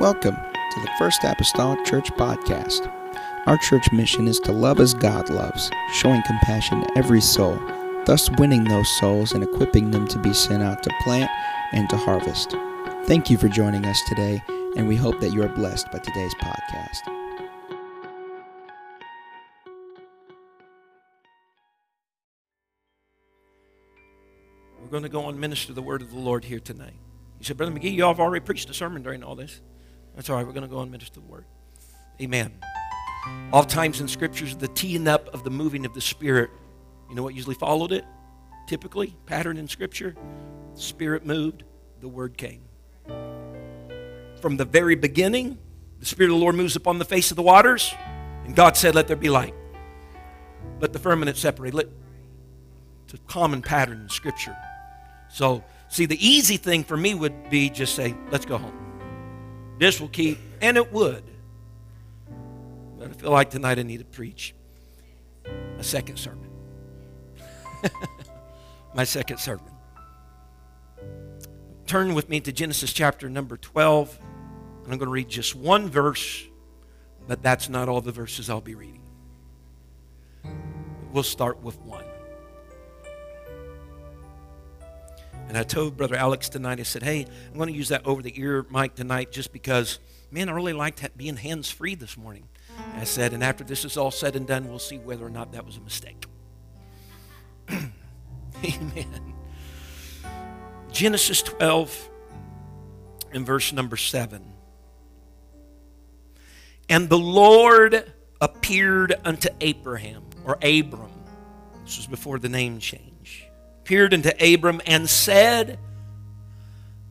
Welcome to the First Apostolic Church Podcast. Our church mission is to love as God loves, showing compassion to every soul, thus winning those souls and equipping them to be sent out to plant and to harvest. Thank you for joining us today, and we hope that you are blessed by today's podcast. We're going to go and minister the word of the Lord here tonight. You said, Brother McGee, you all have already preached a sermon during all this. That's all right. We're going to go and minister the word. Amen. Oftentimes in scriptures, the teeing up of the moving of the Spirit, you know what usually followed it? Typically, pattern in scripture, Spirit moved, the word came. From the very beginning, the Spirit of the Lord moves upon the face of the waters, and God said, Let there be light. Let the firmament separate. Let, it's a common pattern in scripture. So, see, the easy thing for me would be just say, Let's go home. This will keep, and it would. But I feel like tonight I need to preach a second sermon. My second sermon. Turn with me to Genesis chapter number 12, and I'm going to read just one verse, but that's not all the verses I'll be reading. We'll start with one. And I told Brother Alex tonight, I said, hey, I'm going to use that over the ear mic tonight just because, man, I really liked being hands free this morning. I said, and after this is all said and done, we'll see whether or not that was a mistake. Amen. Genesis 12 and verse number 7. And the Lord appeared unto Abraham, or Abram. This was before the name change. Appeared unto Abram and said,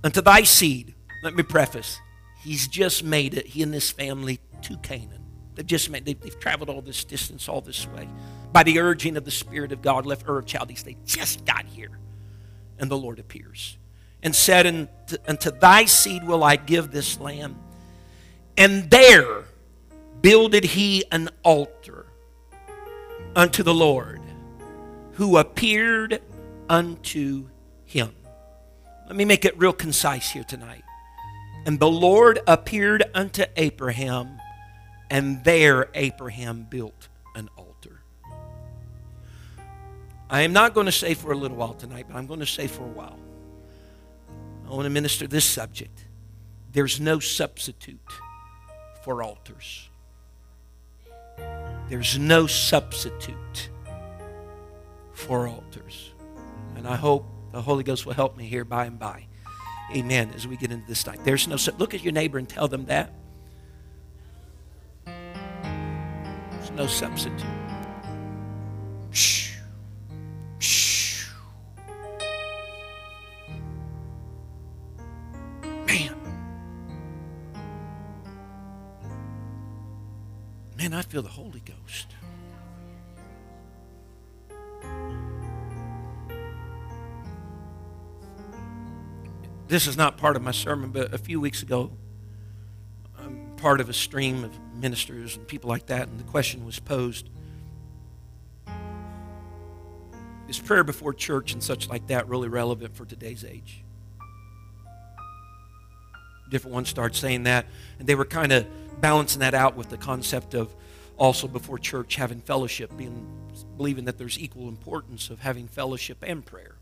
Unto thy seed, let me preface, he's just made it, he and his family, to Canaan. They've just made, they've, they've traveled all this distance, all this way. By the urging of the Spirit of God, left Ur of Chaldees. They just got here. And the Lord appears and said, Unto, unto thy seed will I give this land. And there builded he an altar unto the Lord, who appeared unto him. Let me make it real concise here tonight. And the Lord appeared unto Abraham, and there Abraham built an altar. I am not going to say for a little while tonight, but I'm going to say for a while. I want to minister this subject. There's no substitute for altars. There's no substitute for altars. And I hope the Holy Ghost will help me here by and by. Amen. As we get into this night, there's no. Look at your neighbor and tell them that. There's no substitute. Shh. Shh. Man. Man, I feel the Holy Ghost. This is not part of my sermon, but a few weeks ago, I'm part of a stream of ministers and people like that, and the question was posed Is prayer before church and such like that really relevant for today's age? Different ones started saying that, and they were kind of balancing that out with the concept of also before church having fellowship, being believing that there's equal importance of having fellowship and prayer.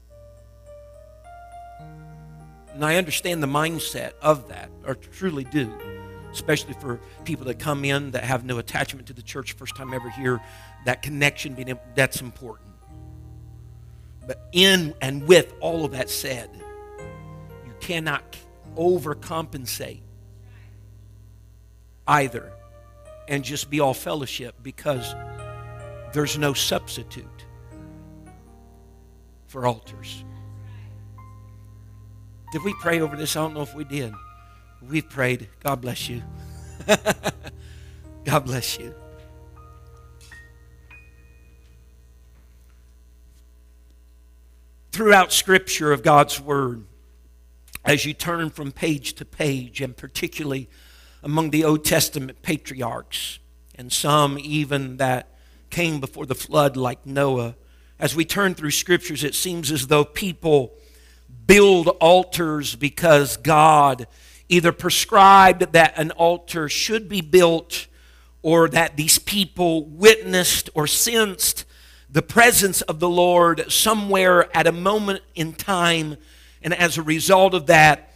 And I understand the mindset of that, or truly do, especially for people that come in that have no attachment to the church, first time ever here, that connection being that's important. But in and with all of that said, you cannot overcompensate either and just be all fellowship because there's no substitute for altars. Did we pray over this? I don't know if we did. We've prayed. God bless you. God bless you. Throughout Scripture of God's Word, as you turn from page to page, and particularly among the Old Testament patriarchs, and some even that came before the flood, like Noah, as we turn through Scriptures, it seems as though people build altars because God either prescribed that an altar should be built or that these people witnessed or sensed the presence of the Lord somewhere at a moment in time. And as a result of that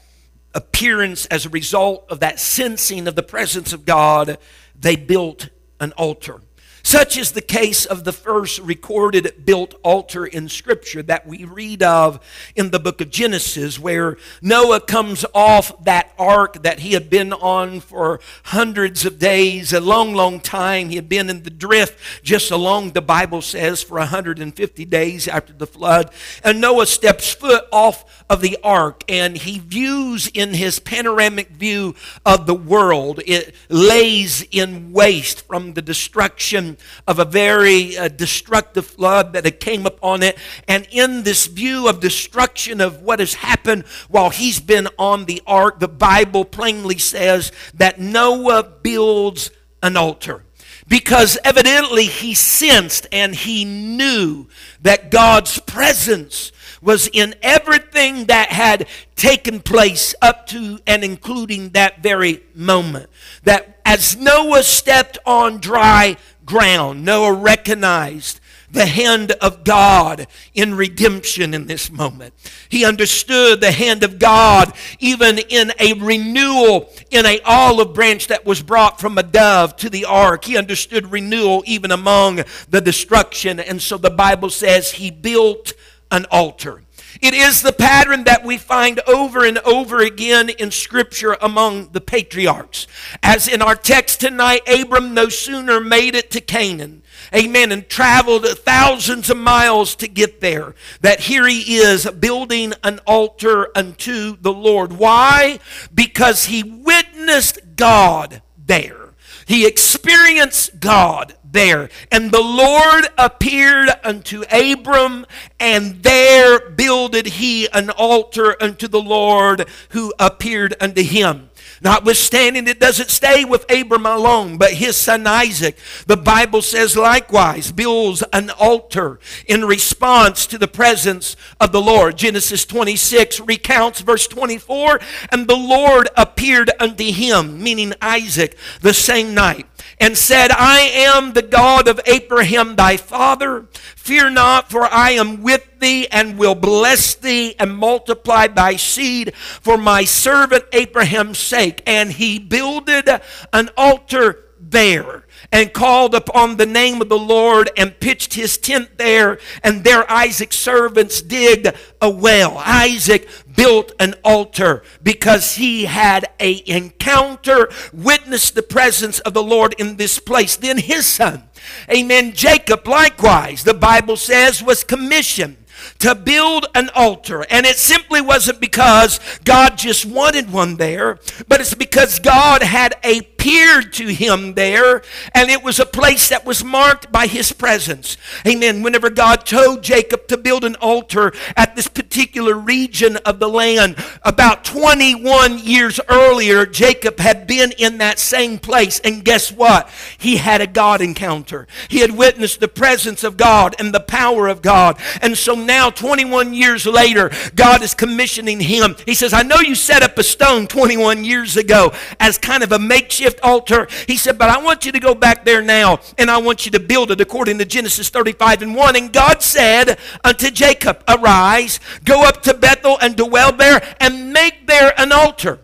appearance, as a result of that sensing of the presence of God, they built an altar. Such is the case of the first recorded built altar in Scripture that we read of in the book of Genesis, where Noah comes off that ark that he had been on for hundreds of days, a long, long time. He had been in the drift just along, the Bible says, for 150 days after the flood. And Noah steps foot off of the ark and he views in his panoramic view of the world, it lays in waste from the destruction of a very uh, destructive flood that had came upon it. And in this view of destruction of what has happened while he's been on the ark, the Bible plainly says that Noah builds an altar because evidently he sensed and he knew that God's presence was in everything that had taken place up to and including that very moment. That as Noah stepped on dry ground. Noah recognized the hand of God in redemption in this moment. He understood the hand of God even in a renewal in a olive branch that was brought from a dove to the ark. He understood renewal even among the destruction. And so the Bible says he built an altar. It is the pattern that we find over and over again in Scripture among the patriarchs. As in our text tonight, Abram no sooner made it to Canaan, amen, and traveled thousands of miles to get there, that here he is building an altar unto the Lord. Why? Because he witnessed God there. He experienced God there. And the Lord appeared unto Abram, and there builded he an altar unto the Lord who appeared unto him. Notwithstanding, it doesn't stay with Abram alone, but his son Isaac, the Bible says likewise, builds an altar in response to the presence of the Lord. Genesis 26 recounts verse 24, and the Lord appeared unto him, meaning Isaac, the same night and said, I am the God of Abraham thy father. Fear not, for I am with thee and will bless thee and multiply thy seed for my servant Abraham's sake. And he builded an altar there and called upon the name of the Lord and pitched his tent there. And there Isaac's servants digged a well. Isaac built an altar because he had a encounter, witnessed the presence of the Lord in this place. Then his son, amen, Jacob likewise, the Bible says, was commissioned to build an altar. And it simply wasn't because God just wanted one there, but it's because God had appeared to him there, and it was a place that was marked by his presence. Amen. Whenever God told Jacob to build an altar at this particular region of the land, about 21 years earlier, Jacob had been in that same place. And guess what? He had a God encounter. He had witnessed the presence of God and the power of God. And so now 21 years later, God is commissioning him. He says, I know you set up a stone 21 years ago as kind of a makeshift altar. He said, but I want you to go back there now and I want you to build it according to Genesis 35 and 1. And God said unto Jacob, Arise, go up to Bethel and dwell there and make there an altar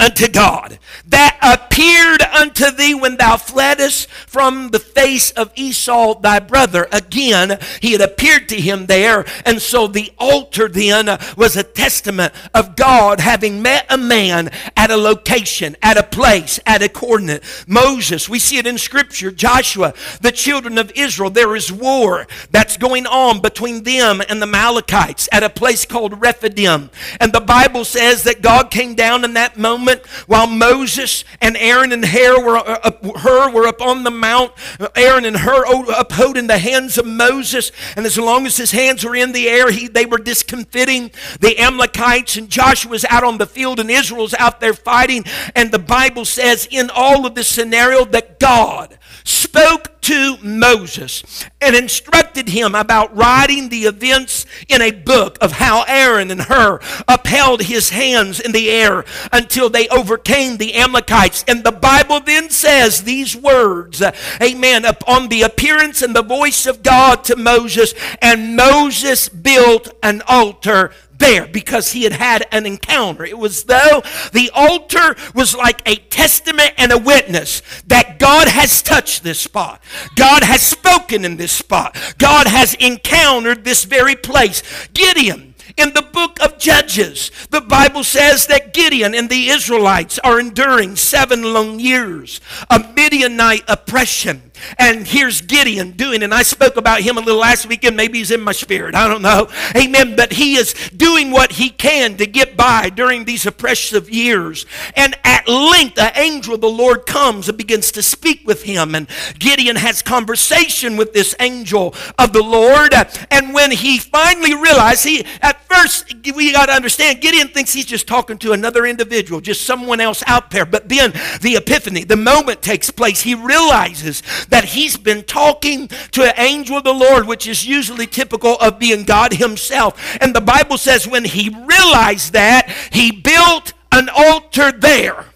unto God that appeared unto thee when thou fleddest from the face of Esau thy brother. Again, he had appeared to him there. And so the altar then was a testament of God having met a man at a location, at a place, at a coordinate. Moses, we see it in scripture, Joshua, the children of Israel, there is war that's going on between them and the Amalekites at a place called Rephidim. And the Bible says that God came down in that moment moment while Moses and Aaron and Hur were, uh, uh Hur were up on the mount. Aaron and Hur upholding the hands of Moses. And as long as his hands were in the air, he, they were discomfiting the Amalekites. And Joshua's out on the field and Israel's out there fighting. And the Bible says in all of this scenario that God spoke to Moses and instructed him about writing the events in a book of how Aaron and Hur upheld his hands in the air until they overcame the Amalekites. And the Bible then says these words, uh, amen, upon the appearance and the voice of God to Moses, and Moses built an altar there because he had had an encounter. It was though the altar was like a testament and a witness that God has touched this spot. God has spoken in this spot. God has encountered this very place. Gideon in the book of Judges, the Bible says that Gideon and the Israelites are enduring seven long years of Midianite oppression. And here's Gideon doing, and I spoke about him a little last weekend. Maybe he's in my spirit. I don't know. Amen. But he is doing what he can to get by during these oppressive years. And at length, the angel of the Lord comes and begins to speak with him. And Gideon has conversation with this angel of the Lord. And when he finally realized, he at first we got to understand, Gideon thinks he's just talking to another individual, just someone else out there. But then the epiphany, the moment takes place. He realizes that he's been talking to an angel of the Lord, which is usually typical of being God himself. And the Bible says when he realized that, he built an altar there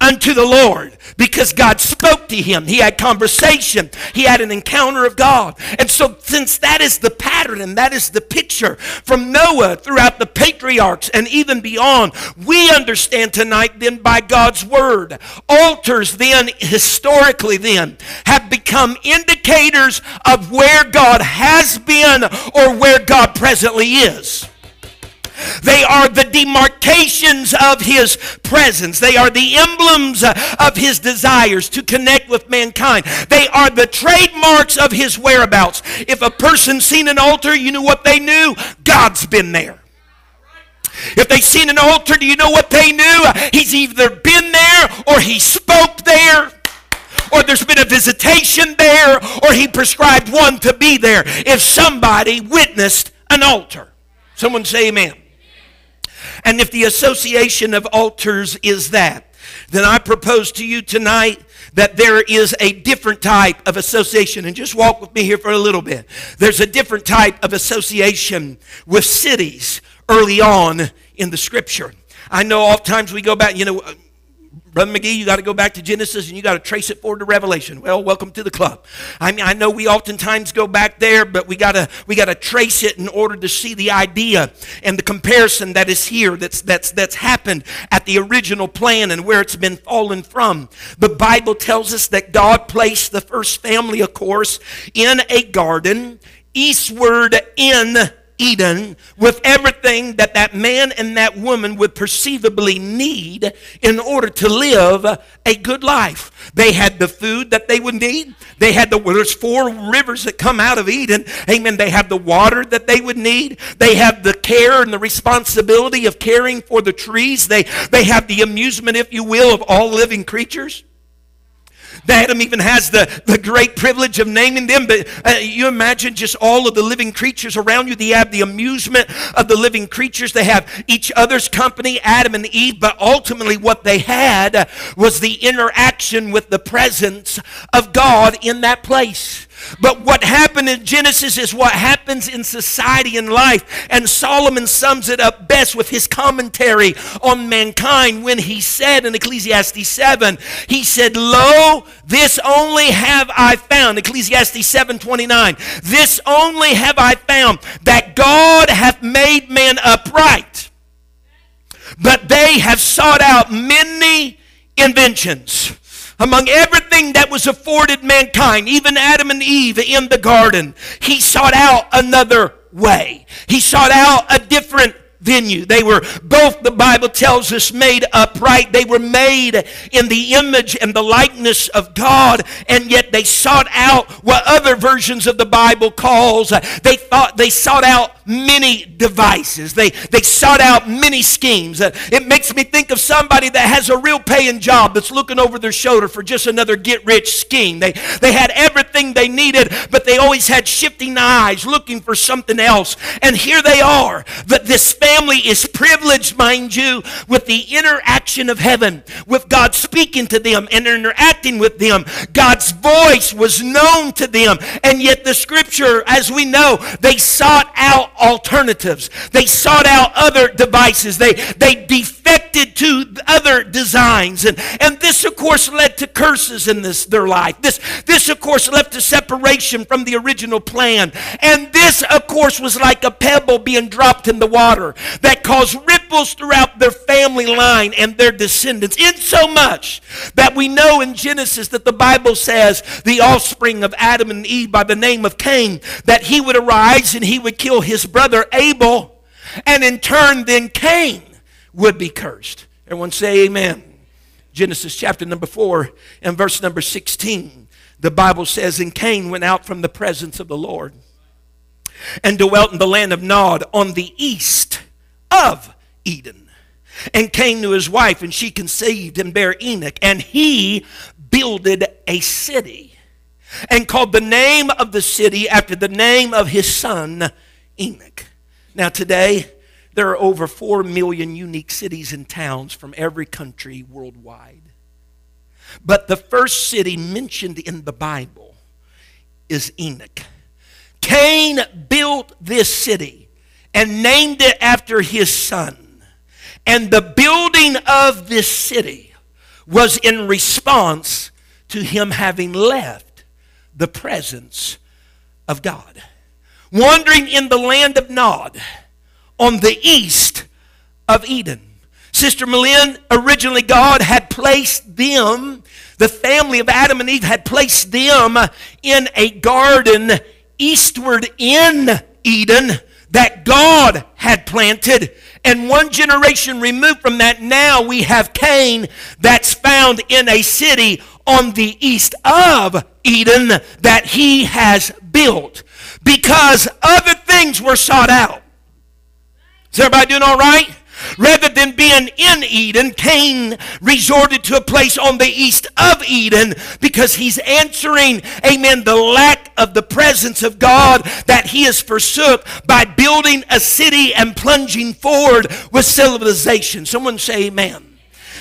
unto the Lord because God spoke to him. He had conversation. He had an encounter of God. And so since that is the pattern and that is the picture from Noah throughout the patriarchs and even beyond, we understand tonight then by God's word. Altars then historically then have become indicators of where God has been or where God presently is. They are the demarcations of his presence. They are the emblems of his desires to connect with mankind. They are the trademarks of his whereabouts. If a person seen an altar, you knew what they knew? God's been there. If they seen an altar, do you know what they knew? He's either been there or he spoke there or there's been a visitation there, or he prescribed one to be there if somebody witnessed an altar. Someone say amen. And if the association of altars is that, then I propose to you tonight that there is a different type of association. And just walk with me here for a little bit. There's a different type of association with cities early on in the scripture. I know oftentimes we go back, you know, Brother McGee, you got to go back to Genesis and you got to trace it forward to Revelation. Well, welcome to the club. I mean, I know we oftentimes go back there, but we got to we got to trace it in order to see the idea and the comparison that is here that's that's that's happened at the original plan and where it's been fallen from. The Bible tells us that God placed the first family, of course, in a garden eastward in Eden with everything that that man and that woman would perceivably need in order to live a good life. They had the food that they would need. They had the, well, there's four rivers that come out of Eden. Amen. They have the water that they would need. They have the care and the responsibility of caring for the trees. They, they have the amusement, if you will, of all living creatures. Adam even has the, the great privilege of naming them, but uh, you imagine just all of the living creatures around you. They have the amusement of the living creatures. They have each other's company, Adam and Eve, but ultimately what they had was the interaction with the presence of God in that place. But what happened in Genesis is what happens in society and life. And Solomon sums it up best with his commentary on mankind when he said in Ecclesiastes 7, he said, Lo, this only have I found. Ecclesiastes 7 29. This only have I found that God hath made man upright, but they have sought out many inventions among everything that was afforded mankind, even Adam and Eve in the garden, he sought out another way. He sought out a different venue. They were both, the Bible tells us, made upright. They were made in the image and the likeness of God, and yet they sought out what other versions of the Bible calls, uh, they thought they sought out many devices. They, they sought out many schemes. Uh, it makes me think of somebody that has a real paying job that's looking over their shoulder for just another get rich scheme. They, they had everything they needed, but they always had shifting eyes looking for something else. And here they are, that this family is privileged, mind you, with the interaction of heaven, with God speaking to them and interacting with them. God's voice was known to them. And yet, the scripture, as we know, they sought out alternatives, they sought out other devices, they, they defected to other designs. And, and this, of course, led to curses in this, their life. This, this, of course, led to separation from the original plan. And this, of course, was like a pebble being dropped in the water that caused ripples throughout their family line and their descendants. In so much that we know in Genesis that the Bible says the offspring of Adam and Eve by the name of Cain, that he would arise and he would kill his brother Abel, and in turn, then Cain would be cursed. Everyone say amen. Genesis chapter number 4 and verse number 16. The Bible says, And Cain went out from the presence of the Lord and dwelt in the land of Nod on the east of Eden. And came to his wife, and she conceived and bare Enoch, and he builded a city and called the name of the city after the name of his son Enoch. Now, today, there are over 4 million unique cities and towns from every country worldwide. But the first city mentioned in the Bible is Enoch. Cain built this city and named it after his son. And the building of this city was in response to him having left the presence of God. Wandering in the land of Nod, on the east of Eden. Sister Malin, originally God had placed them, the family of Adam and Eve had placed them in a garden eastward in Eden that God had planted. And one generation removed from that, now we have Cain that's found in a city on the east of Eden that he has built because other things were sought out. Is everybody doing all right? Rather than being in Eden, Cain resorted to a place on the east of Eden because he's answering, amen, the lack of the presence of God that he has forsook by building a city and plunging forward with civilization. Someone say amen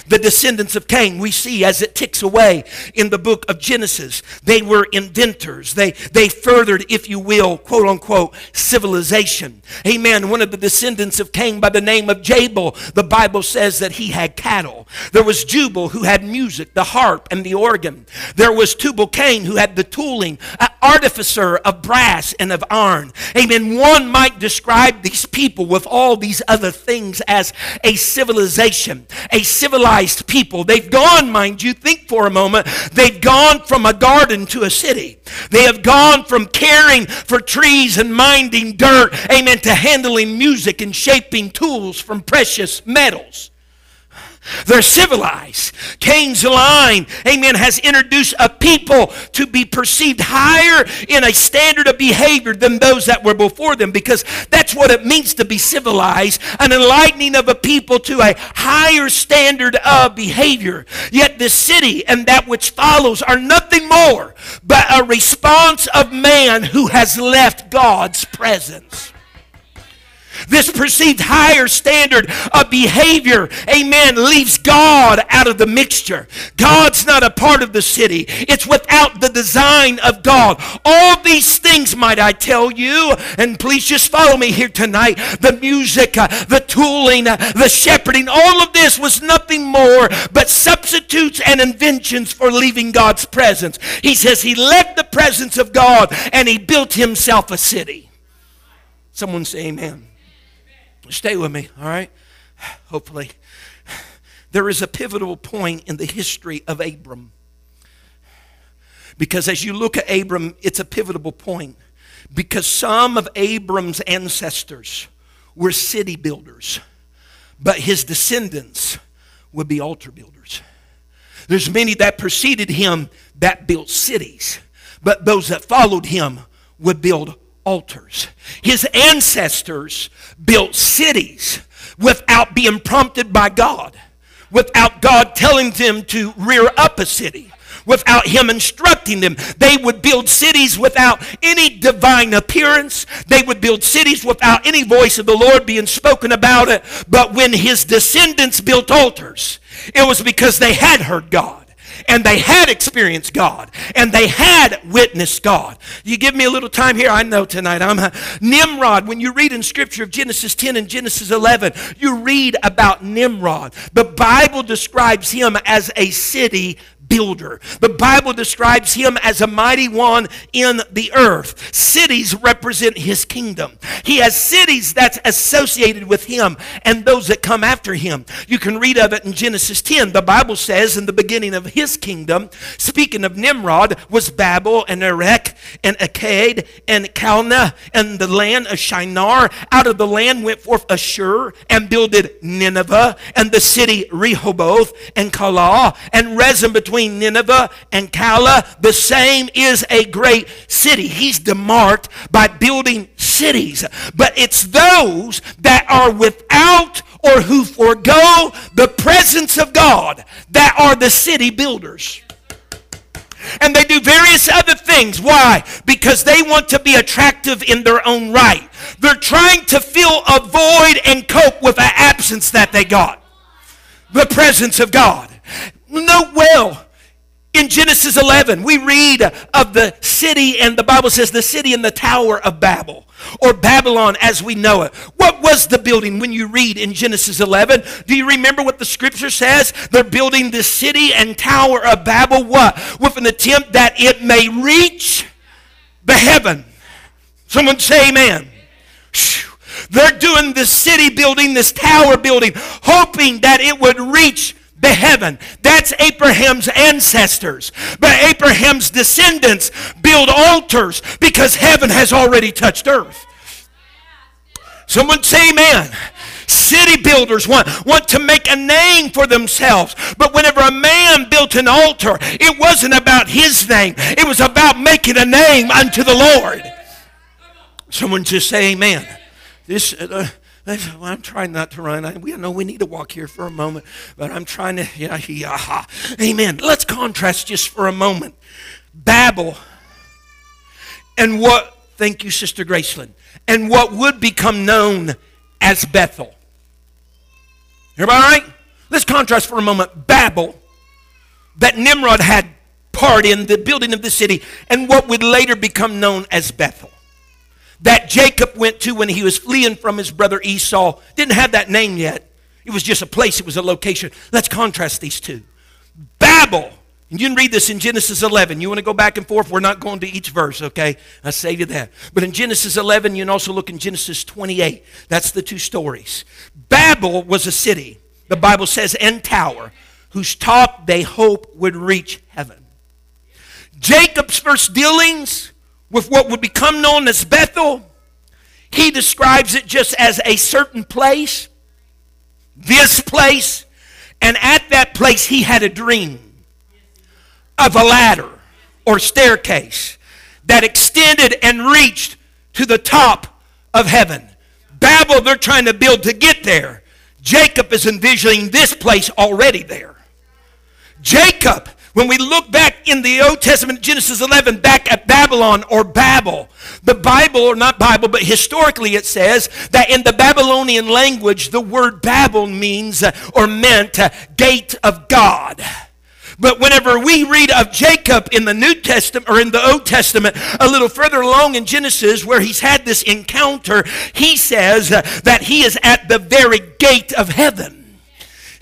the descendants of Cain, we see as it ticks away in the book of Genesis. They were inventors. They, they furthered, if you will, quote unquote, civilization. Amen. One of the descendants of Cain by the name of Jabal, the Bible says that he had cattle. There was Jubal who had music, the harp and the organ. There was Tubal Cain who had the tooling, an artificer of brass and of iron. Amen. One might describe these people with all these other things as a civilization, a civilized people. They've gone, mind you, think for a moment, they've gone from a garden to a city. They have gone from caring for trees and minding dirt, amen, to handling music and shaping tools from precious metals. They're civilized. Cain's line, amen, has introduced a people to be perceived higher in a standard of behavior than those that were before them because that's what it means to be civilized an enlightening of a people to a higher standard of behavior. Yet this city and that which follows are nothing more but a response of man who has left God's presence. This perceived higher standard of behavior, amen, leaves God out of the mixture. God's not a part of the city, it's without the design of God. All these things, might I tell you, and please just follow me here tonight the music, uh, the tooling, uh, the shepherding, all of this was nothing more but substitutes and inventions for leaving God's presence. He says he left the presence of God and he built himself a city. Someone say amen. Stay with me, all right? Hopefully. There is a pivotal point in the history of Abram. Because as you look at Abram, it's a pivotal point. Because some of Abram's ancestors were city builders, but his descendants would be altar builders. There's many that preceded him that built cities, but those that followed him would build altars. His ancestors built cities without being prompted by God, without God telling them to rear up a city without him instructing them. They would build cities without any divine appearance. They would build cities without any voice of the Lord being spoken about it. But when his descendants built altars, it was because they had heard God and they had experienced God and they had witnessed God. You give me a little time here. I know tonight I'm Nimrod. When you read in Scripture of Genesis 10 and Genesis 11, you read about Nimrod. The Bible describes him as a city builder. The Bible describes him as a mighty one in the earth. Cities represent his kingdom. He has cities that's associated with him and those that come after him. You can read of it in Genesis 10. The Bible says in the beginning of his kingdom, speaking of Nimrod, was Babel and Erech and Akkad and Calneh and the land of Shinar. Out of the land went forth Ashur and builded Nineveh and the city Rehoboth and Calah and Resen between between Nineveh and Calah, the same is a great city. He's demarked by building cities. But it's those that are without or who forego the presence of God that are the city builders. And they do various other things. Why? Because they want to be attractive in their own right. They're trying to fill a void and cope with an absence that they got. The presence of God. Note well, in Genesis 11, we read of the city, and the Bible says the city and the Tower of Babel, or Babylon as we know it. What was the building when you read in Genesis 11? Do you remember what the scripture says? They're building the city and Tower of Babel, what? With an attempt that it may reach the heaven. Someone say amen. They're doing this city building, this tower building, hoping that it would reach the heaven. That's Abraham's ancestors. But Abraham's descendants build altars because heaven has already touched earth. Someone say amen. City builders want, want to make a name for themselves. But whenever a man built an altar, it wasn't about his name. It was about making a name unto the Lord. Someone just say amen. This, uh, I'm trying not to run. I, we know we need to walk here for a moment, but I'm trying to, yeah, yeah. Amen. Let's contrast just for a moment. Babel and what, thank you, Sister Graceland, and what would become known as Bethel. Everybody all right? Let's contrast for a moment Babel, that Nimrod had part in the building of the city, and what would later become known as Bethel that Jacob went to when he was fleeing from his brother Esau. Didn't have that name yet. It was just a place, it was a location. Let's contrast these two. Babel. And you can read this in Genesis 11. You want to go back and forth? We're not going to each verse, okay? I say you that. But in Genesis 11, you can also look in Genesis 28. That's the two stories. Babel was a city, the Bible says, and tower, whose top they hope would reach heaven. Jacob's first dealings with what would become known as Bethel, he describes it just as a certain place, this place, and at that place he had a dream of a ladder or staircase that extended and reached to the top of heaven. Babel, they're trying to build to get there. Jacob is envisioning this place already there. Jacob when we look back in the Old Testament, Genesis 11, back at Babylon or Babel, the Bible, or not Bible, but historically it says that in the Babylonian language, the word Babel means uh, or meant uh, gate of God. But whenever we read of Jacob in the New Testament or in the Old Testament, a little further along in Genesis, where he's had this encounter, he says uh, that he is at the very gate of heaven.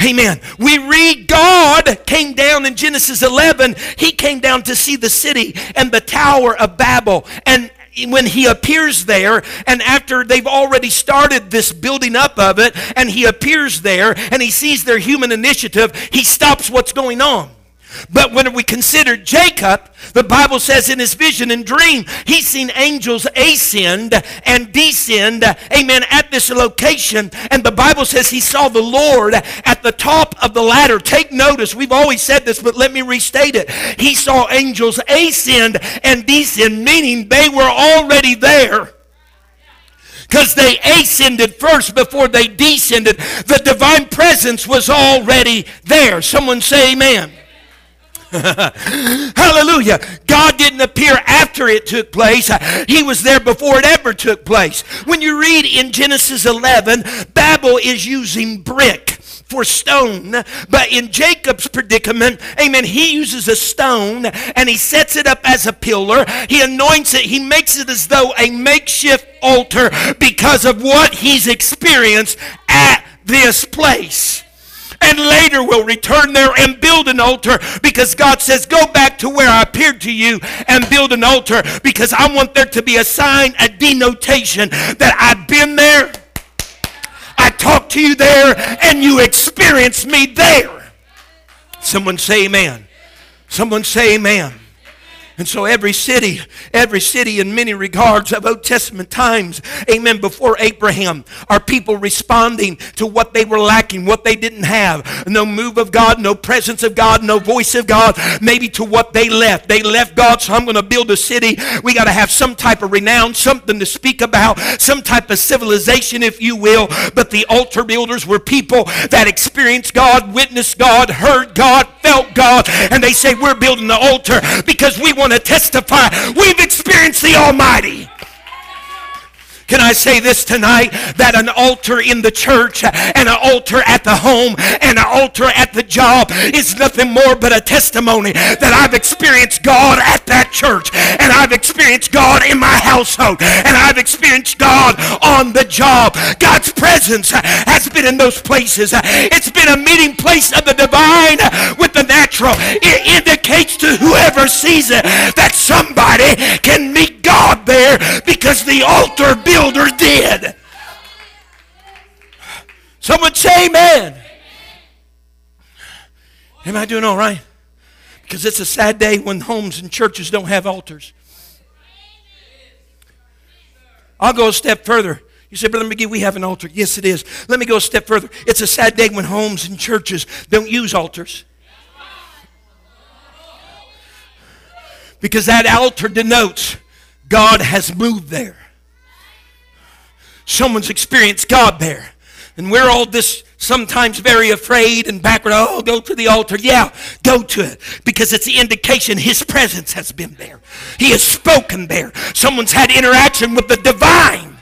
Amen. We read God came down in Genesis 11. He came down to see the city and the Tower of Babel. And when he appears there, and after they've already started this building up of it, and he appears there and he sees their human initiative, he stops what's going on. But when we consider Jacob, the Bible says in his vision and dream, he's seen angels ascend and descend, amen, at this location. And the Bible says he saw the Lord at the top of the ladder. Take notice, we've always said this, but let me restate it. He saw angels ascend and descend, meaning they were already there because they ascended first before they descended. The divine presence was already there. Someone say amen. Hallelujah. God didn't appear after it took place. He was there before it ever took place. When you read in Genesis 11, Babel is using brick for stone. But in Jacob's predicament, amen, he uses a stone and he sets it up as a pillar. He anoints it. He makes it as though a makeshift altar because of what he's experienced at this place and later will return there and build an altar because God says, Go back to where I appeared to you and build an altar because I want there to be a sign, a denotation that I've been there, I talked to you there, and you experienced me there. Someone say amen. Someone say amen. And so every city, every city in many regards of Old Testament times, amen, before Abraham, are people responding to what they were lacking, what they didn't have. No move of God, no presence of God, no voice of God, maybe to what they left. They left God, so I'm going to build a city. We got to have some type of renown, something to speak about, some type of civilization, if you will. But the altar builders were people that experienced God, witnessed God, heard God, felt God, and they say, We're building the altar because we want want to testify we've experienced the Almighty. Can I say this tonight? That an altar in the church and an altar at the home and an altar at the job is nothing more but a testimony that I've experienced God at that church and I've experienced God in my household and I've experienced God on the job. God's presence has been in those places. It's been a meeting place of the divine with the natural. It indicates to whoever sees it that somebody can meet God there because the altar builder did. Someone say amen. Am I doing all right? Because it's a sad day when homes and churches don't have altars. I'll go a step further. You say, Brother McGee, we have an altar. Yes, it is. Let me go a step further. It's a sad day when homes and churches don't use altars. Because that altar denotes God has moved there. Someone's experienced God there. And we're all this sometimes very afraid and backward. Oh, go to the altar. Yeah, go to it. Because it's the indication his presence has been there. He has spoken there. Someone's had interaction with the divine.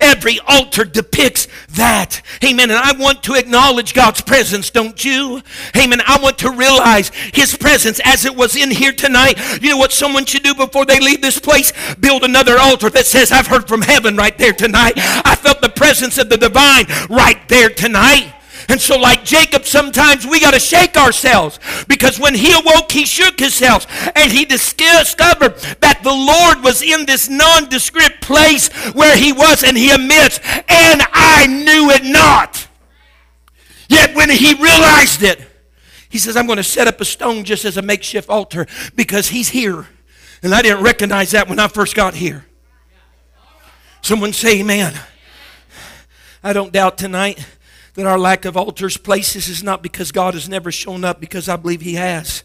Every altar depicts that. Amen. And I want to acknowledge God's presence, don't you? Amen. I want to realize His presence as it was in here tonight. You know what someone should do before they leave this place? Build another altar that says, I've heard from heaven right there tonight. I felt the presence of the divine right there tonight. And so, like Jacob, sometimes we got to shake ourselves because when he awoke, he shook himself and he discovered that the Lord was in this nondescript place where he was, and he admits, and I knew it not. Yet when he realized it, he says, I'm going to set up a stone just as a makeshift altar because he's here. And I didn't recognize that when I first got here. Someone say, Amen. I don't doubt tonight that our lack of altars places is not because God has never shown up, because I believe He has.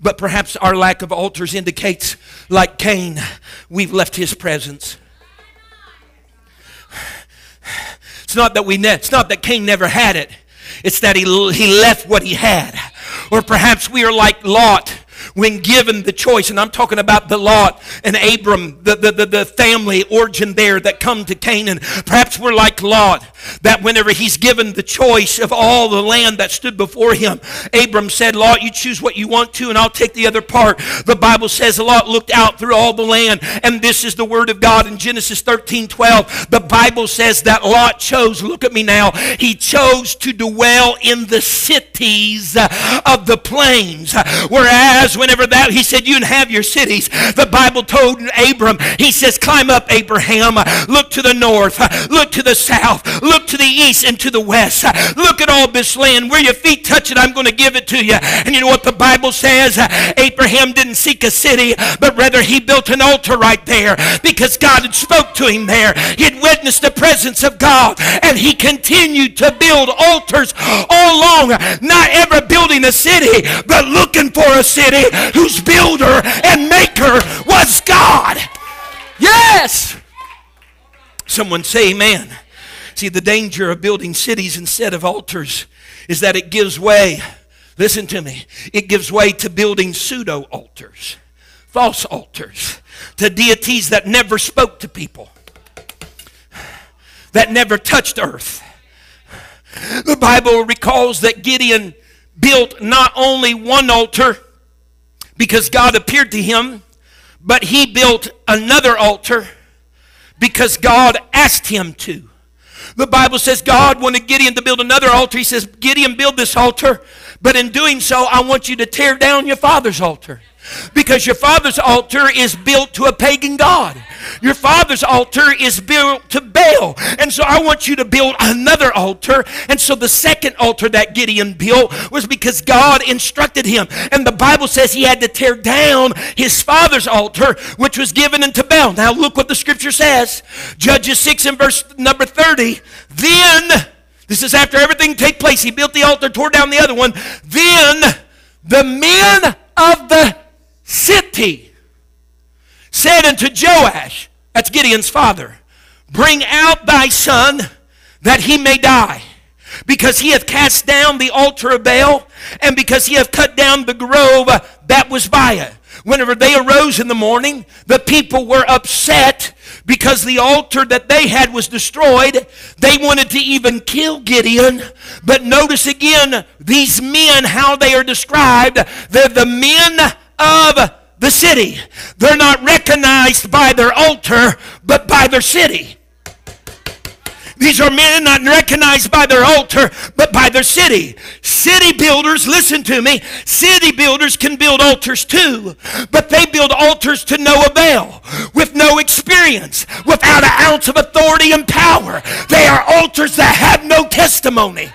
But perhaps our lack of altars indicates, like Cain, we've left His presence. It's not that we ne- it's not that Cain never had it. It's that he, he left what he had. Or perhaps we are like Lot when given the choice, and I'm talking about the Lot and Abram, the, the, the, the, family origin there that come to Canaan. Perhaps we're like Lot, that whenever he's given the choice of all the land that stood before him, Abram said, Lot, you choose what you want to, and I'll take the other part. The Bible says Lot looked out through all the land, and this is the word of God in Genesis 13 12. The Bible says that Lot chose, look at me now, he chose to dwell in the cities of the plains. Whereas whenever that, he said, You can have your cities. The Bible told Abram, He says, Climb up, Abraham. Look to the north. Look to the south. Look to the east and to the west. Look at all this land. Where your feet touch it, I'm going to give it to you. And you know what the Bible says? Abraham didn't seek a city, but rather he built an altar right there because God had spoke to him there. He had witnessed the presence of God, and he continued to build altars all along, not ever building a city, but looking for a city whose builder and maker was God. Yes! Someone say amen. See, the danger of building cities instead of altars is that it gives way listen to me, it gives way to building pseudo altars, false altars, to deities that never spoke to people, that never touched earth. The Bible recalls that Gideon built not only one altar because God appeared to him, but he built another altar because God asked him to. The Bible says God wanted Gideon to build another altar. He says, Gideon, build this altar, but in doing so, I want you to tear down your father's altar. Because your father's altar is built to a pagan god. Your father's altar is built to Baal. And so I want you to build another altar. And so the second altar that Gideon built was because God instructed him. And the Bible says he had to tear down his father's altar, which was given unto Baal. Now look what the scripture says. Judges 6 and verse number 30. Then, this is after everything take place. He built the altar, tore down the other one. Then the men of the city said unto Joash, that's Gideon's father, Bring out thy son that he may die, because he hath cast down the altar of Baal, and because he hath cut down the grove that was by it. Whenever they arose in the morning, the people were upset because the altar that they had was destroyed. They wanted to even kill Gideon. But notice again, these men, how they are described. They're the men of the city. They're not recognized by their altar, but by their city. These are men not recognized by their altar, but by their city. City builders, listen to me, city builders can build altars too, but they build altars to no avail, with no experience, without an ounce of authority and power. They are altars that have no testimony.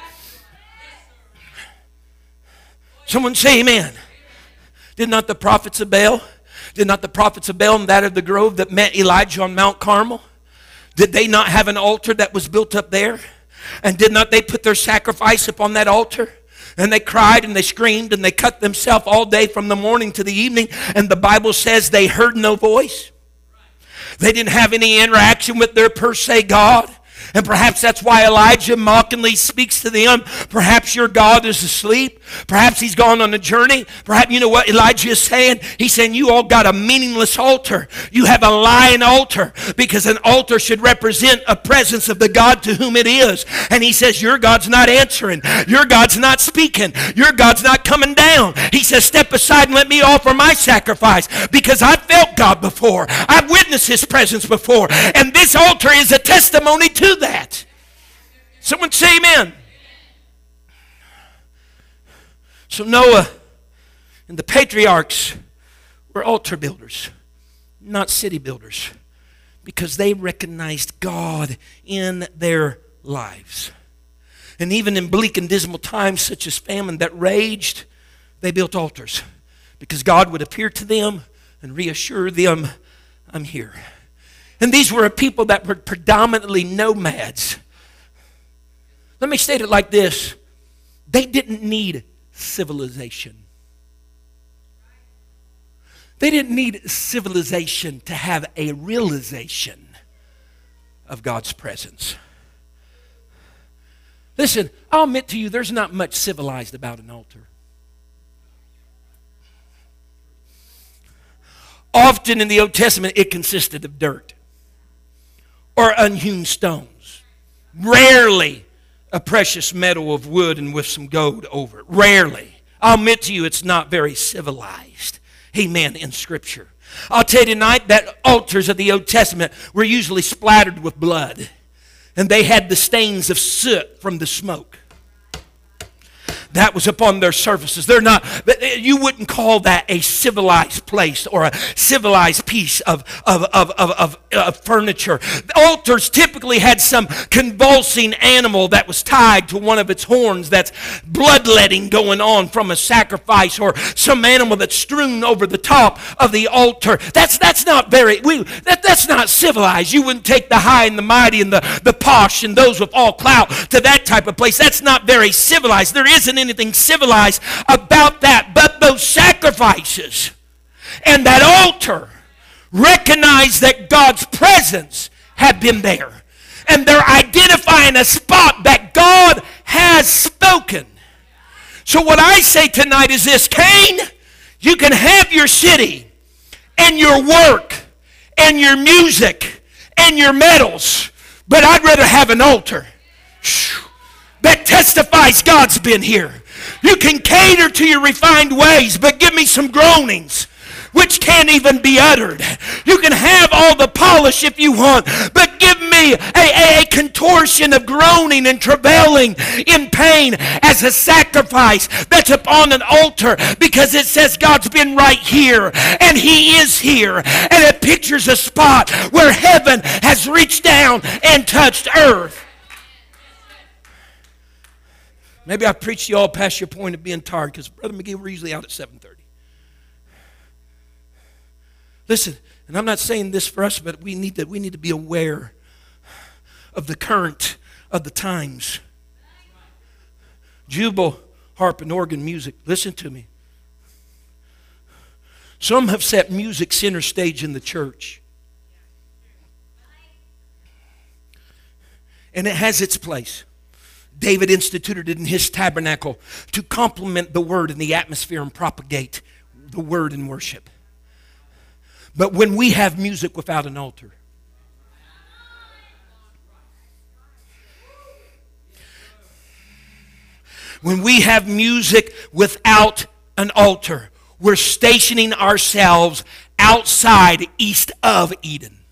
Someone say amen. Did not the prophets of Baal, did not the prophets of Baal and that of the grove that met Elijah on Mount Carmel, did they not have an altar that was built up there? And did not they put their sacrifice upon that altar? And they cried and they screamed and they cut themselves all day from the morning to the evening. And the Bible says they heard no voice. They didn't have any interaction with their per se God. And perhaps that's why Elijah mockingly speaks to them. Perhaps your God is asleep. Perhaps he's gone on a journey. Perhaps, you know what Elijah is saying? He's saying, You all got a meaningless altar. You have a lying altar because an altar should represent a presence of the God to whom it is. And he says, Your God's not answering. Your God's not speaking. Your God's not coming down. He says, Step aside and let me offer my sacrifice because I've felt God before. I've witnessed his presence before. And this altar is a testimony to that. Someone say amen. So Noah and the patriarchs were altar builders, not city builders, because they recognized God in their lives. And even in bleak and dismal times, such as famine that raged, they built altars because God would appear to them and reassure them, I'm here. And these were a people that were predominantly nomads. Let me state it like this they didn't need civilization. They didn't need civilization to have a realization of God's presence. Listen, I'll admit to you, there's not much civilized about an altar. Often in the Old Testament, it consisted of dirt or unhewn stones. Rarely a precious metal of wood and with some gold over it. Rarely. I'll admit to you, it's not very civilized. Amen. In Scripture. I'll tell you tonight that altars of the Old Testament were usually splattered with blood, and they had the stains of soot from the smoke that was upon their surfaces. They're not, you wouldn't call that a civilized place or a civilized piece of, of, of, of, of, furniture. The altars typically had some convulsing animal that was tied to one of its horns that's bloodletting going on from a sacrifice or some animal that's strewn over the top of the altar. That's, that's not very, we, that, that's not civilized. You wouldn't take the high and the mighty and the, the posh and those with all clout to that type of place. That's not very civilized. There isn't anything civilized about that. But those sacrifices and that altar recognize that God's presence had been there. And they're identifying a spot that God has spoken. So, what I say tonight is this Cain, you can have your city and your work and your music and your medals, but I'd rather have an altar that testifies God's been here. You can cater to your refined ways, but give me some groanings which can't even be uttered. You can have all the polish if you want, but give me a, a, a, contortion of groaning and travailing in pain as a sacrifice that's upon an altar because it says God's been right here and He is here. And it pictures a spot where heaven has reached down and touched earth. Maybe I preached you all past your point of being tired because Brother McGee, we're usually out at 7.30. Listen, and I'm not saying this for us, but we need to, we need to be aware of the current of the times. Jubal, harp, and organ music. Listen to me. Some have set music center stage in the church. And it has its place. David instituted it in his tabernacle to complement the word in the atmosphere and propagate the word in worship. But when we have music without an altar, when we have music without an altar, we're stationing ourselves outside east of Eden.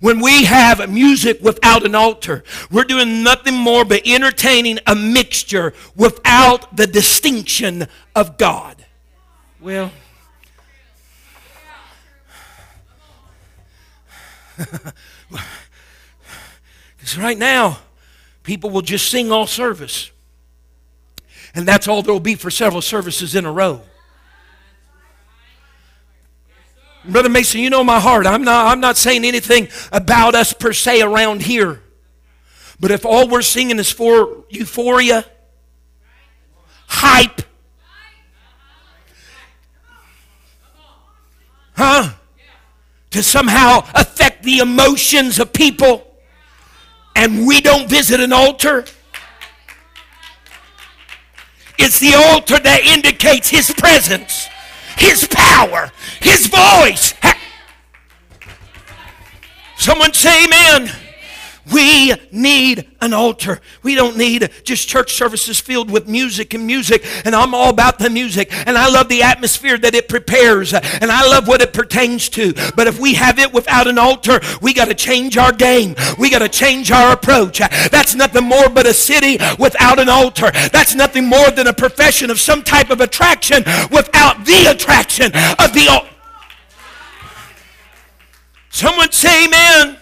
When we have music without an altar, we're doing nothing more but entertaining a mixture without the distinction of God. Well, because right now, people will just sing all service. And that's all there will be for several services in a row. Brother Mason, you know my heart. I'm not, I'm not saying anything about us per se around here. But if all we're singing is for euphoria, hype, huh? To somehow affect the emotions of people, and we don't visit an altar, it's the altar that indicates His presence. His power, His voice. Someone say amen. We need an altar. We don't need just church services filled with music and music. And I'm all about the music. And I love the atmosphere that it prepares. And I love what it pertains to. But if we have it without an altar, we got to change our game. We got to change our approach. That's nothing more but a city without an altar. That's nothing more than a profession of some type of attraction without the attraction of the altar. Someone say amen.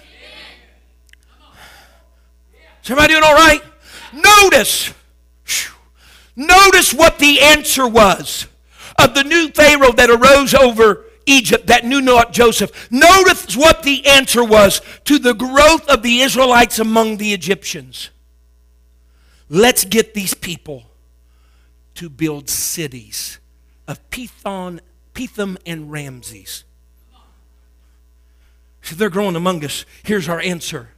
Is everybody doing all right? Notice, notice what the answer was of the new Pharaoh that arose over Egypt that knew not Joseph. Notice what the answer was to the growth of the Israelites among the Egyptians. Let's get these people to build cities of Pithon, Pithom and Ramses. So they're growing among us. Here's our answer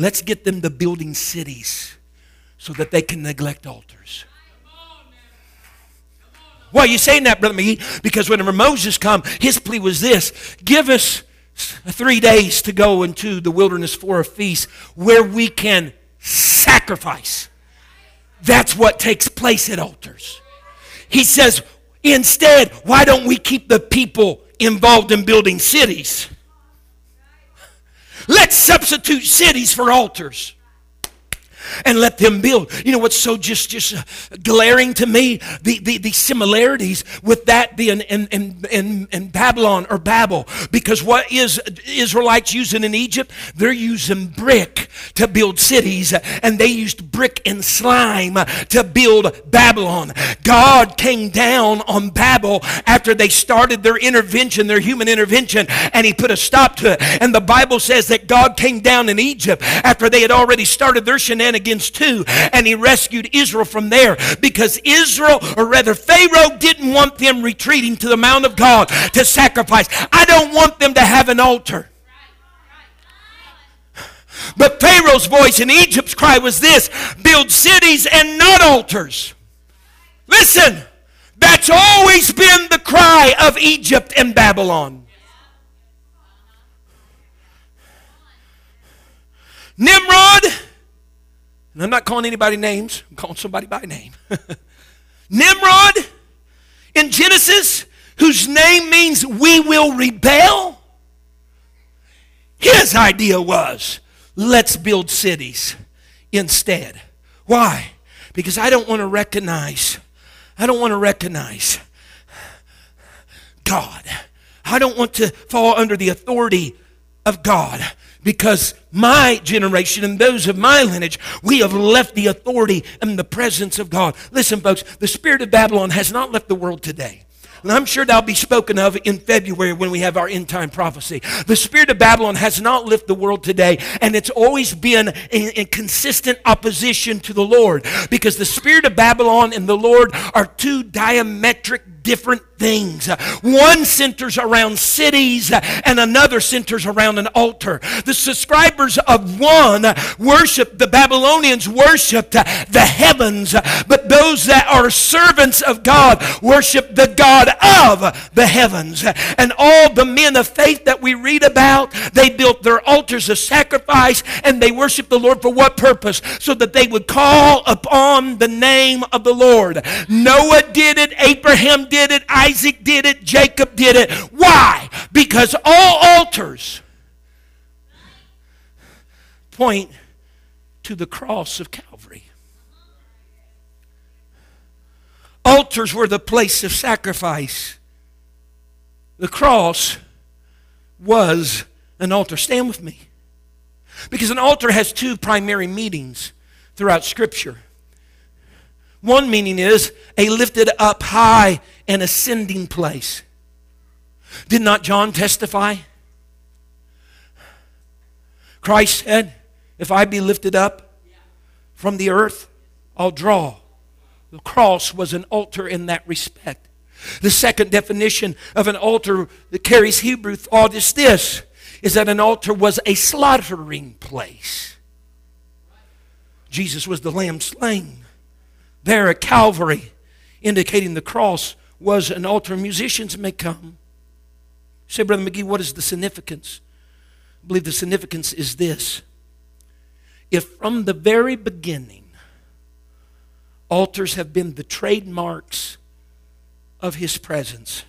Let's get them to building cities so that they can neglect altars. Why are you saying that, Brother McGee? Because whenever Moses come, his plea was this give us three days to go into the wilderness for a feast where we can sacrifice. That's what takes place at altars. He says, instead, why don't we keep the people involved in building cities? Let's substitute cities for altars and let them build. You know what's so just just uh, glaring to me? The, the, the similarities with that being in, in, in, in Babylon or Babel. Because what is uh, Israelites using in Egypt? They're using brick to build cities, uh, and they used brick and slime uh, to build Babylon. God came down on Babel after they started their intervention, their human intervention, and he put a stop to it. And the Bible says that God came down in Egypt after they had already started their shenanigans against two, and he rescued Israel from there because Israel, or rather Pharaoh, didn't want them retreating to the Mount of God to sacrifice. I don't want them to have an altar. But Pharaoh's voice and Egypt's cry was this build cities and not altars. Listen, that's always been the cry of Egypt and Babylon. Nimrod, and I'm not calling anybody names, I'm calling somebody by name. Nimrod in Genesis, whose name means we will rebel, his idea was let's build cities instead. Why? Because I don't want to recognize, I don't want to recognize God. I don't want to fall under the authority of God because my generation and those of my lineage, we have left the authority and the presence of God. Listen, folks, the spirit of Babylon has not left the world today. And I'm sure that'll be spoken of in February when we have our end time prophecy. The spirit of Babylon has not left the world today, and it's always been in, in, consistent opposition to the Lord because the spirit of Babylon and the Lord are two diametric different things. One centers around cities and another centers around an altar. The subscribers of one worship, the Babylonians worshiped the heavens, but those that are servants of God worship the God of the heavens. And all the men of faith that we read about, they built their altars of sacrifice and they worshiped the Lord for what purpose? So that they would call upon the name of the Lord. Noah did it, Abraham did it, Isaac did it, Jacob did it. Why? Because all altars point to the cross of Calvary. Altars were the place of sacrifice. The cross was an altar. Stand with me. Because an altar has two primary meanings throughout Scripture. One meaning is a lifted up high and ascending place. Did not John testify? Christ said, If I be lifted up from the earth, I'll draw. The cross was an altar in that respect. The second definition of an altar that carries Hebrew thought is this is that an altar was a slaughtering place. Jesus was the lamb slain there at Calvary, indicating the cross was an altar. Musicians may come. Say, Brother McGee, what is the significance? I believe the significance is this. If from the very beginning, altars have been the trademarks of His presence,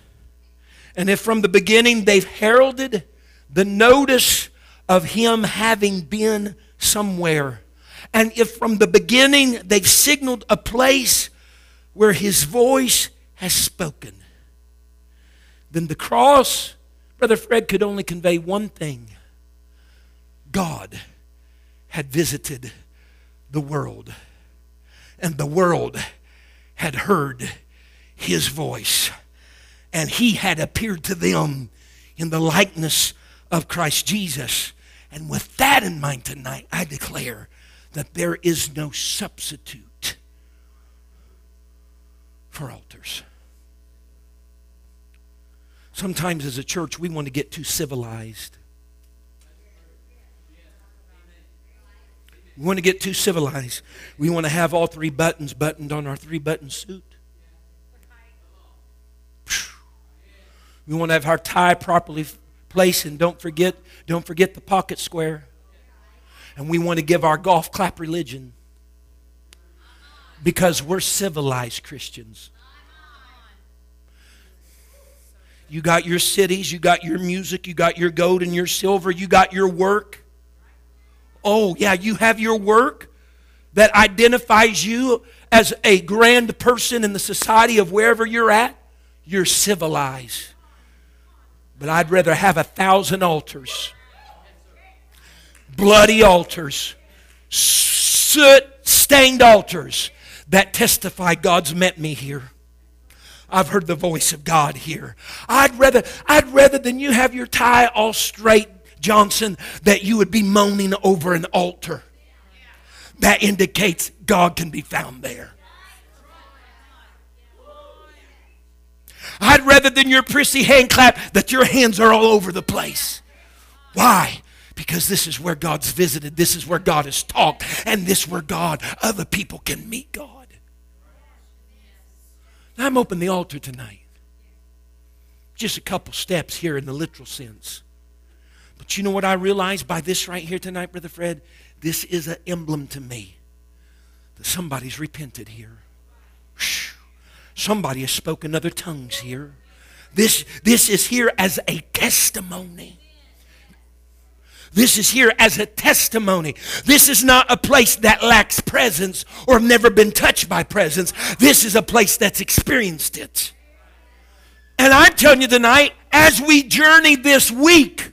and if from the beginning they've heralded the notice of Him having been somewhere, and if from the beginning they've signaled a place where his voice has spoken, then the cross, Brother Fred, could only convey one thing God had visited the world, and the world had heard his voice, and he had appeared to them in the likeness of Christ Jesus. And with that in mind tonight, I declare that there is no substitute for altars. Sometimes as a church, we want to get too civilized. We want to get too civilized. We want to have all three buttons buttoned on our three button suit. We want to have our tie properly placed and don't forget don't forget the pocket square and we want to give our golf clap religion because we're civilized Christians. You got your cities, you got your music, you got your gold and your silver, you got your work. Oh, yeah, you have your work that identifies you as a grand person in the society of wherever you're at. You're civilized. But I'd rather have a thousand altars bloody altars, soot stained altars that testify God's met me here. I've heard the voice of God here. I'd rather, I'd rather than you have your tie all straight, Johnson, that you would be moaning over an altar. That indicates God can be found there. I'd rather than your prissy hand clap that your hands are all over the place. Why? Because this is where God's visited, this is where God has talked, and this is where God, other people can meet God. I'm opening the altar tonight. Just a couple steps here in the literal sense. But you know what I realize by this right here tonight, Brother Fred? This is an emblem to me that somebody's repented here. Somebody has spoken other tongues here. This, this is here as a testimony. This is here as a testimony. This is not a place that lacks presence or have never been touched by presence. This is a place that's experienced it. And I'm telling you tonight, as we journey this week,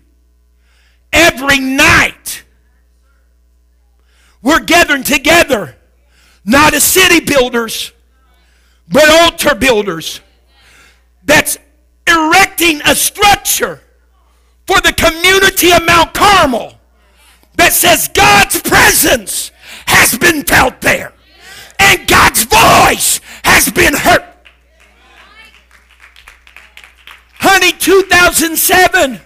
every night, we're gathering together, not as city builders, but altar builders. That's erecting a structure for the community of Mount Carmel that says God's presence has been felt there and God's voice has been heard. Honey, 2007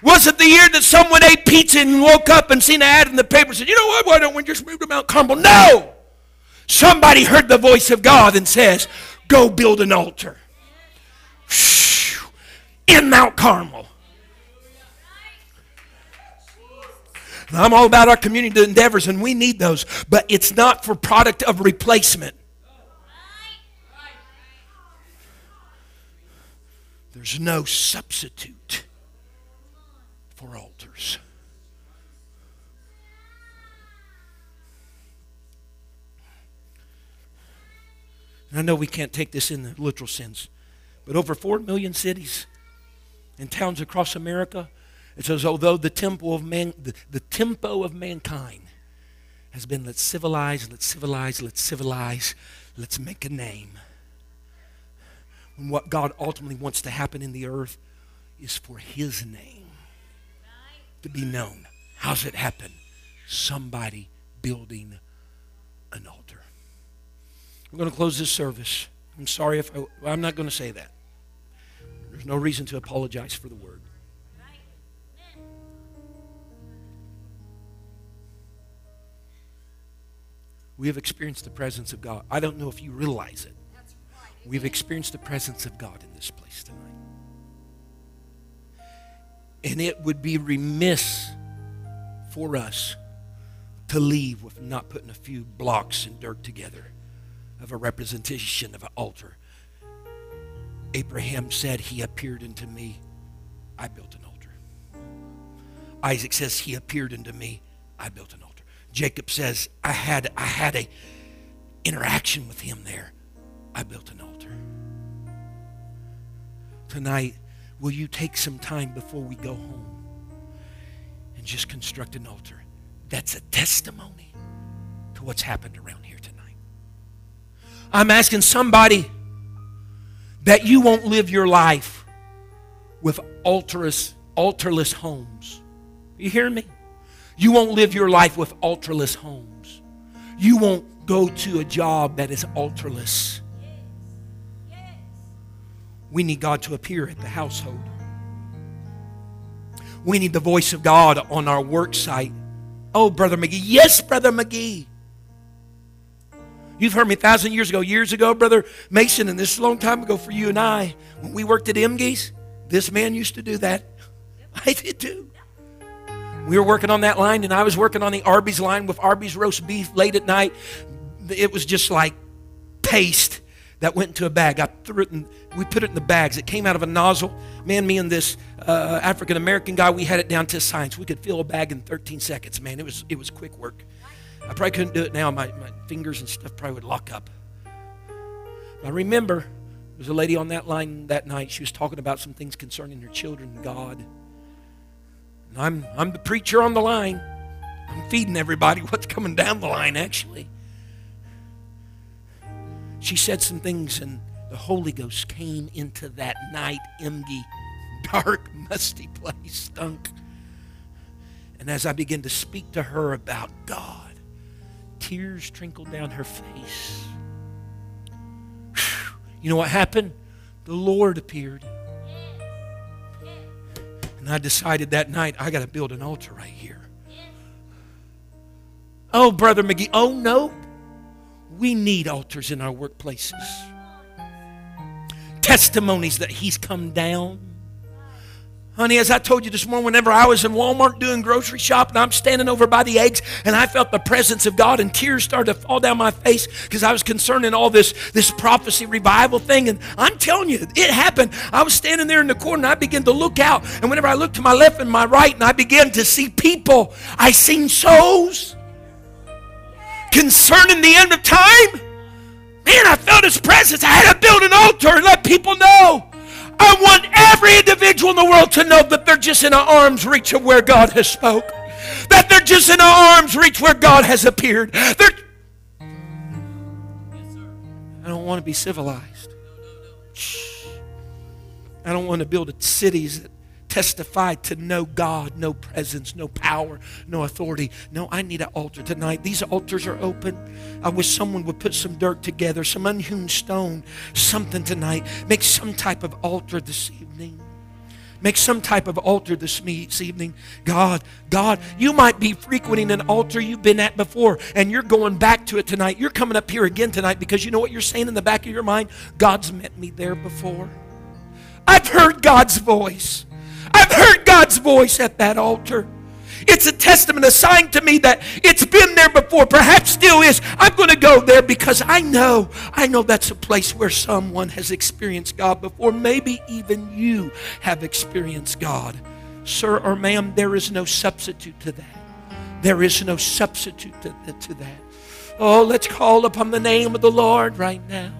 was it the year that someone ate pizza and woke up and seen an ad in the paper and said, you know what, why don't we just move to Mount Carmel? No! Somebody heard the voice of God and says, go build an altar. In Mount Carmel. I'm all about our community endeavors, and we need those, but it's not for product of replacement. There's no substitute for altars. And I know we can't take this in the literal sense, but over 4 million cities and towns across America it says, although the tempo of man, the, the tempo of mankind has been let's civilize, let's civilize, let's civilize, let's make a name. And what God ultimately wants to happen in the earth is for his name to be known. How's it happen? Somebody building an altar. I'm going to close this service. I'm sorry if I, I'm not going to say that. There's no reason to apologize for the word. We have experienced the presence of God. I don't know if you realize it. We've experienced the presence of God in this place tonight. And it would be remiss for us to leave with not putting a few blocks and dirt together of a representation of an altar. Abraham said, He appeared unto me. I built an altar. Isaac says, He appeared unto me. I built an altar. Jacob says, I had, I had a interaction with him there. I built an altar. Tonight, will you take some time before we go home and just construct an altar? That's a testimony to what's happened around here tonight. I'm asking somebody that you won't live your life with altarless, altarless homes. You hear me? You won't live your life with altarless homes. You won't go to a job that is altarless. We need God to appear at the household. We need the voice of God on our work site. Oh, Brother McGee. Yes, Brother McGee. You've heard me a thousand years ago, years ago, Brother Mason, and this is a long time ago for you and I. When we worked at Imgees, this man used to do that. I did too. We were working on that line, and I was working on the Arby's line with Arby's roast beef late at night. It was just like paste that went into a bag. I threw it in, we put it in the bags. It came out of a nozzle. Man, me and this uh, African American guy, we had it down to science. We could fill a bag in 13 seconds. Man, it was it was quick work. I probably couldn't do it now. My, my fingers and stuff probably would lock up. I remember there was a lady on that line that night. She was talking about some things concerning her children and God. I'm, I'm the preacher on the line. I'm feeding everybody what's coming down the line, actually. She said some things, and the Holy Ghost came into that night, empty, dark, musty place, stunk. And as I began to speak to her about God, tears trickled down her face. You know what happened? The Lord appeared. And I decided that night, I got to build an altar right here. Oh, Brother McGee, oh no. We need altars in our workplaces. Testimonies that He's come down Honey, as I told you this morning, whenever I was in Walmart doing grocery shopping, I'm standing over by the eggs and I felt the presence of God and tears started to fall down my face because I was concerned in all this, this prophecy revival thing. And I'm telling you, it happened. I was standing there in the corner and I began to look out. And whenever I looked to my left and my right and I began to see people, I seen souls concerning the end of time. Man, I felt his presence. I had to build an altar and let people know. I want every individual in the world to know that they're just in an arm's reach of where God has spoke. That they're just in an arm's reach where God has appeared. They're I don't want to be civilized. I don't want to build cities that testify to no God, no presence, no power, no authority. No, I need an altar tonight. These altars are open. I wish someone would put some dirt together, some unhewn stone, something tonight. Make some type of altar this evening. Make some type of altar this evening. God, God, you might be frequenting an altar you've been at before and you're going back to it tonight. You're coming up here again tonight because you know what you're saying in the back of your mind? God's met me there before. I've heard God's voice. I've heard God's voice at that altar. It's a testament, a sign to me that it's been there before, perhaps still is. I'm going to go there because I know, I know that's a place where someone has experienced God before. Maybe even you have experienced God. Sir or ma'am, there is no substitute to that. There is no substitute to, to that. Oh, let's call upon the name of the Lord right now.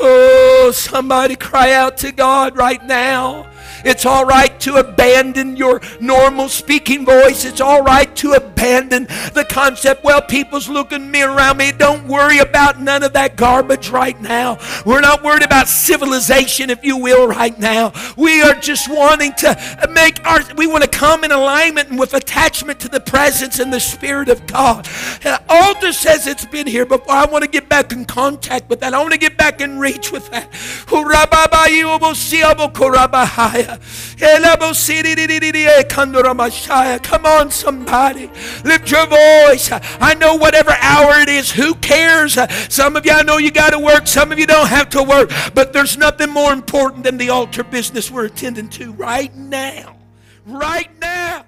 Oh, somebody cry out to God right now. It's all right to abandon your normal speaking voice. It's all right to abandon the concept, well, people's looking me around me. Don't worry about none of that garbage right now. We're not worried about civilization, if you will, right now. We are just wanting to make our, we want to come in alignment with attachment to the presence and the Spirit of God. The altar says it's been here before. I want to get back in contact with that. I want to get back in reach with that. Come on, somebody. Lift your voice. I know whatever hour it is, who cares? Some of you, I know you got to work. Some of you don't have to work. But there's nothing more important than the altar business we're attending to right now. Right now.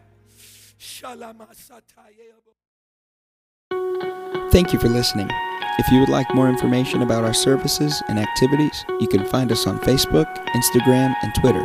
Thank you for listening. If you would like more information about our services and activities, you can find us on Facebook, Instagram, and Twitter